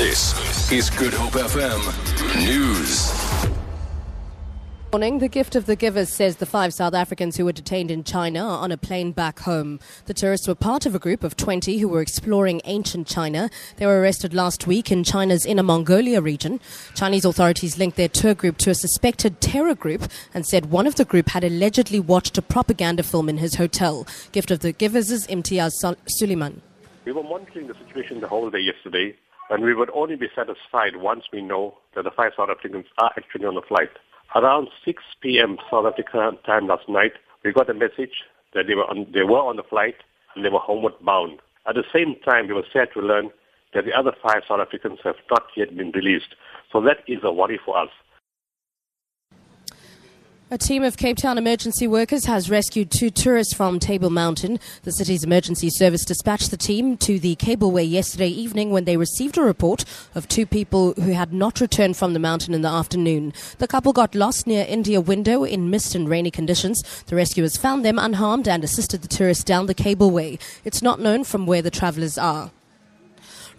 This is Good Hope FM News. Morning. The Gift of the Givers says the five South Africans who were detained in China are on a plane back home. The tourists were part of a group of 20 who were exploring ancient China. They were arrested last week in China's Inner Mongolia region. Chinese authorities linked their tour group to a suspected terror group and said one of the group had allegedly watched a propaganda film in his hotel. Gift of the Givers is Imtiaz Sooliman. We were monitoring the situation the whole day yesterday, and we would only be satisfied once we know that the five South Africans are actually on the flight. Around 6 p.m. South African time last night, we got a message that they were on, they were on the flight and they were homeward bound. At the same time, we were sad to learn that the other five South Africans have not yet been released. So that is a worry for us. A team of Cape Town emergency workers has rescued two tourists from Table Mountain. The city's emergency service dispatched the team to the cableway yesterday evening when they received a report of two people who had not returned from the mountain in the afternoon. The couple got lost near India Window in mist and rainy conditions. The rescuers found them unharmed and assisted the tourists down the cableway. It's not known from where the travelers are.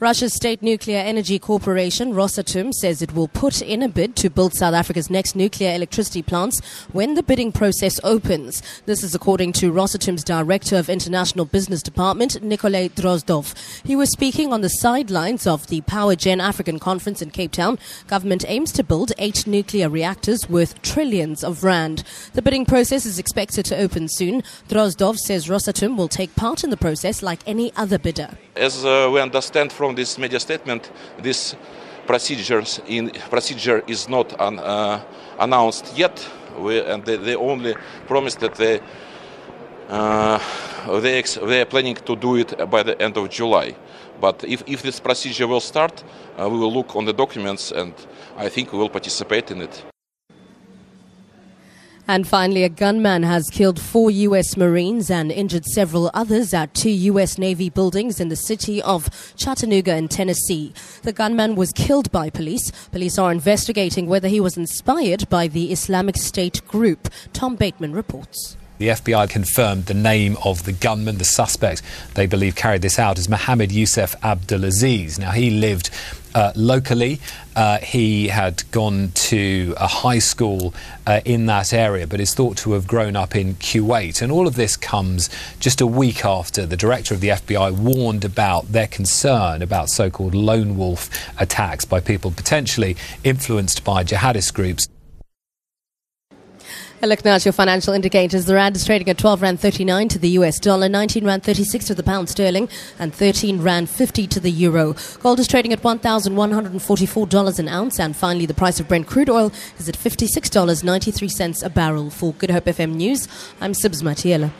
Russia's state nuclear energy corporation, Rosatom, says it will put in a bid to build South Africa's next nuclear electricity plants when the bidding process opens. This is according to Rosatom's Director of International Business Department, Nikolay Drozdov. He was speaking on the sidelines of the Power Gen African Conference in Cape Town. Government aims to build eight nuclear reactors worth trillions of rand. The bidding process is expected to open soon. Drozdov says Rosatom will take part in the process like any other bidder. As uh, we understand from this media statement, this procedures in, procedure is not un, uh, announced yet, we, and they, they, only promised that they, uh, they, they are planning to do it by the end of July. But if, if this procedure will start, uh, we will look on the documents and I think we will participate in it. And finally, a gunman has killed four U.S. Marines and injured several others at two U.S. Navy buildings in the city of Chattanooga in Tennessee. The gunman was killed by police. Police are investigating whether he was inspired by the Islamic State group. Tom Bateman reports. The FBI confirmed the name of the gunman. The suspect they believe carried this out is Mohammed Youssef Abdulazeez. Now, he lived uh, locally. Uh, he had gone to a high school uh, in that area, but is thought to have grown up in Kuwait. And all of this comes just a week after the director of the FBI warned about their concern about so called lone wolf attacks by people potentially influenced by jihadist groups. A look now at your financial indicators. The Rand is trading at 12 Rand 39 to the US dollar, 19 Rand 36 to the pound sterling, and 13 Rand 50 to the euro. Gold is trading at $1,144 an ounce. And finally, the price of Brent crude oil is at $56.93 a barrel. For Good Hope FM News, I'm Sibs Matiela.